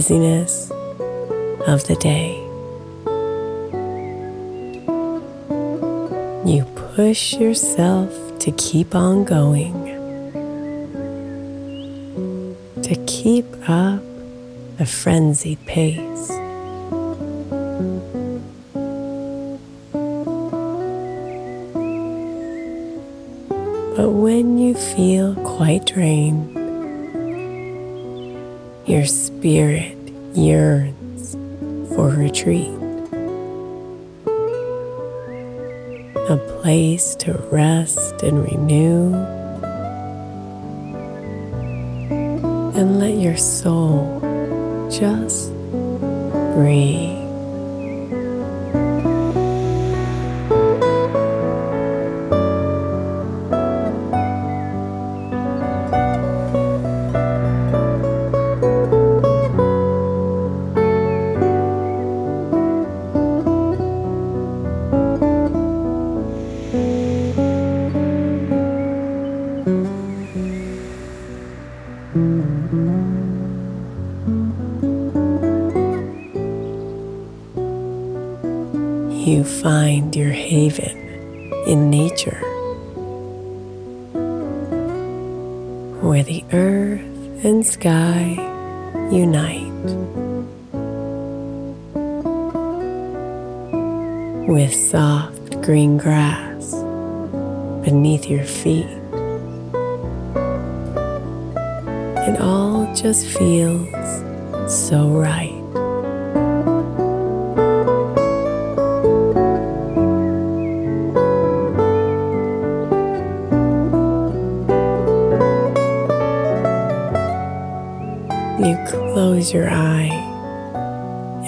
Busyness of the day. You push yourself to keep on going, to keep up a frenzied pace. But when you feel quite drained, your spirit yearns for retreat, a place to rest and renew, and let your soul just breathe. You find your haven in nature, where the earth and sky unite. With soft green grass beneath your feet, it all just feels so right. Close your eye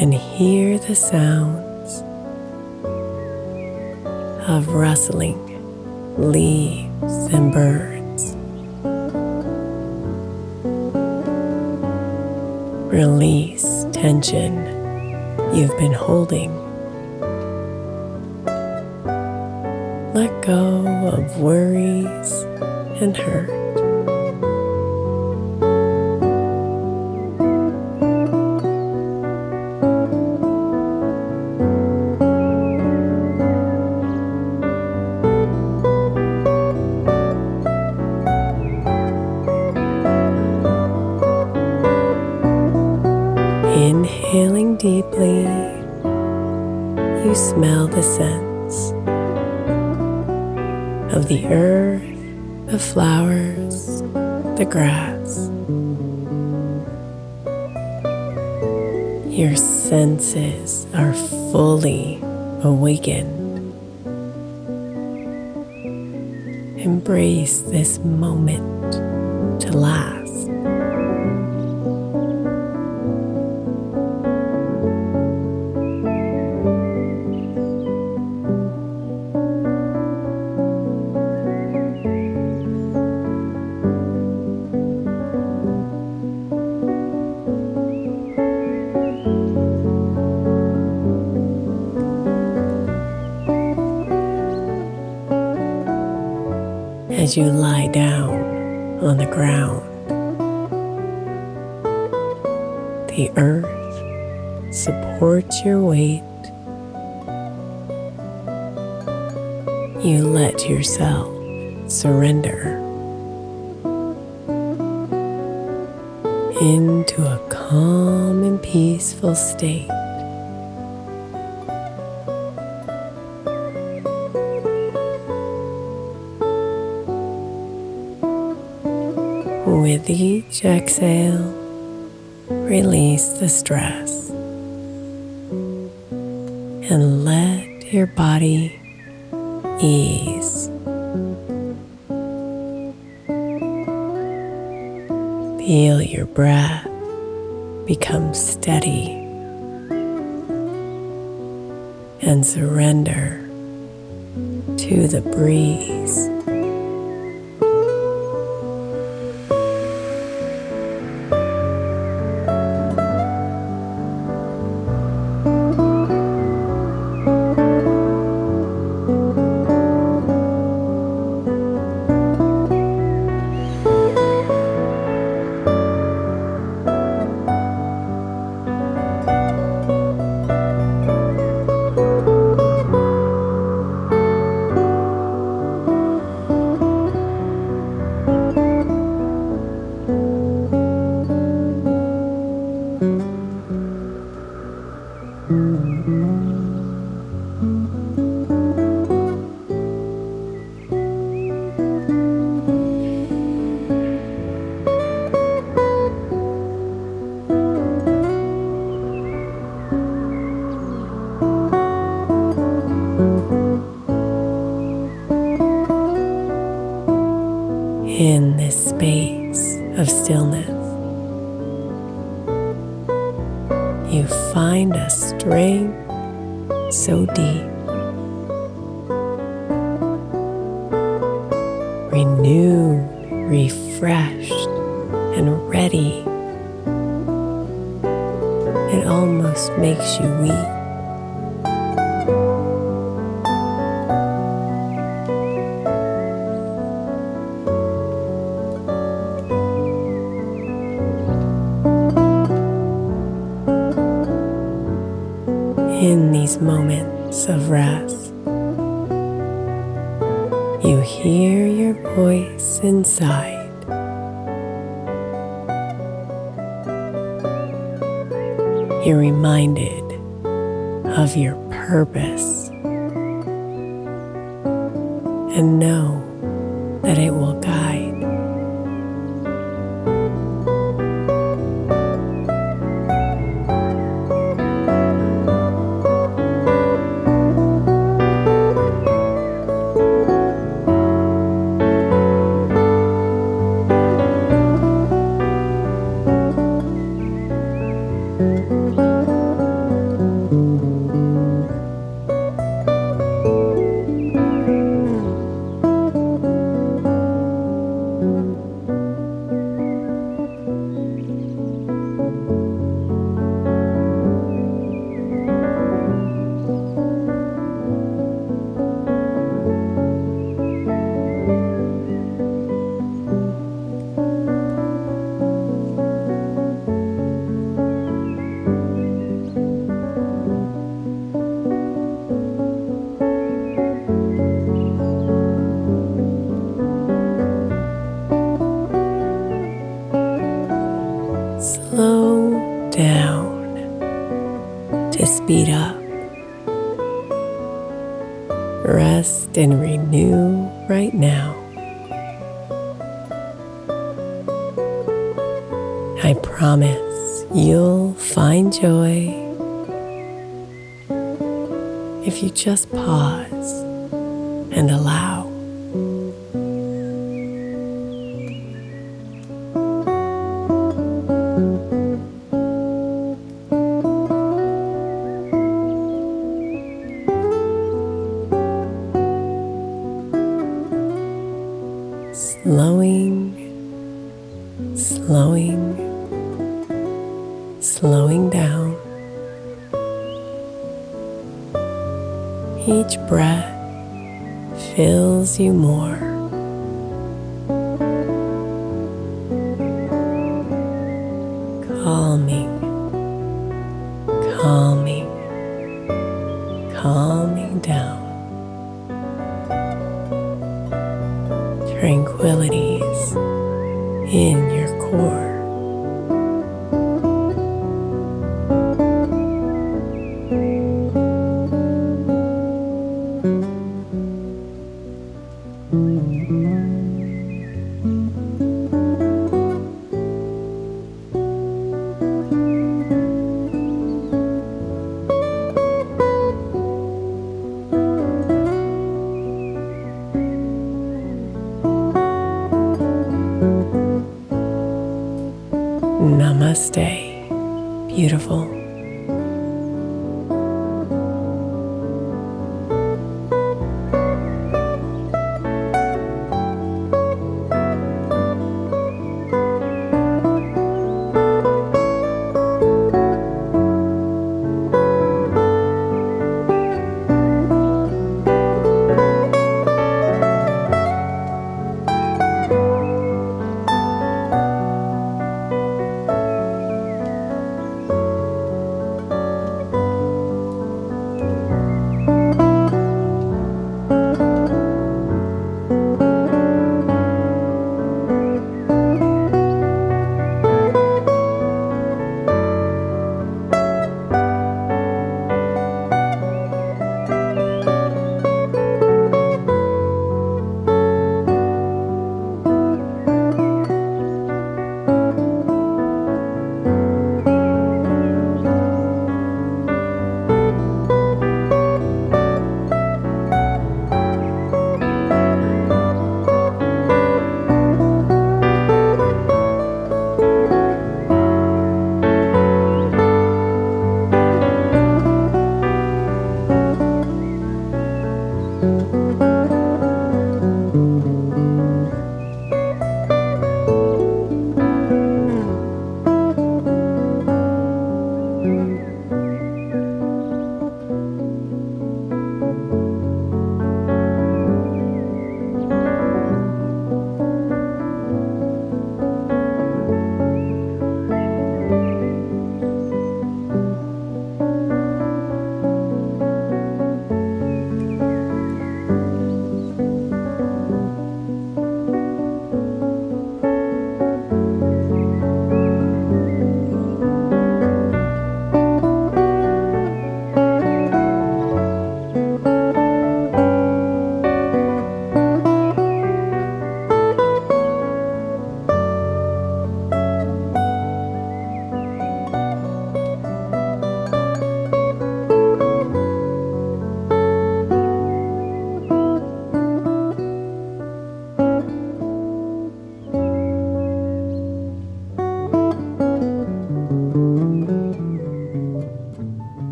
and hear the sounds of rustling leaves and birds. Release tension you've been holding. Let go of worries and hurt. Of the earth, the flowers, the grass. Your senses are fully awakened. Embrace this moment to last. As you lie down on the ground. The earth supports your weight. You let yourself surrender into a calm and peaceful state. With each exhale, release the stress and let your body ease. Feel your breath become steady and surrender to the breeze. Space of stillness. You find a strength so deep, renewed, refreshed, and ready. It almost makes you weep. You're reminded of your purpose and know that it will guide. And renew right now. I promise you'll find joy if you just pause slowing down. Each breath fills you more.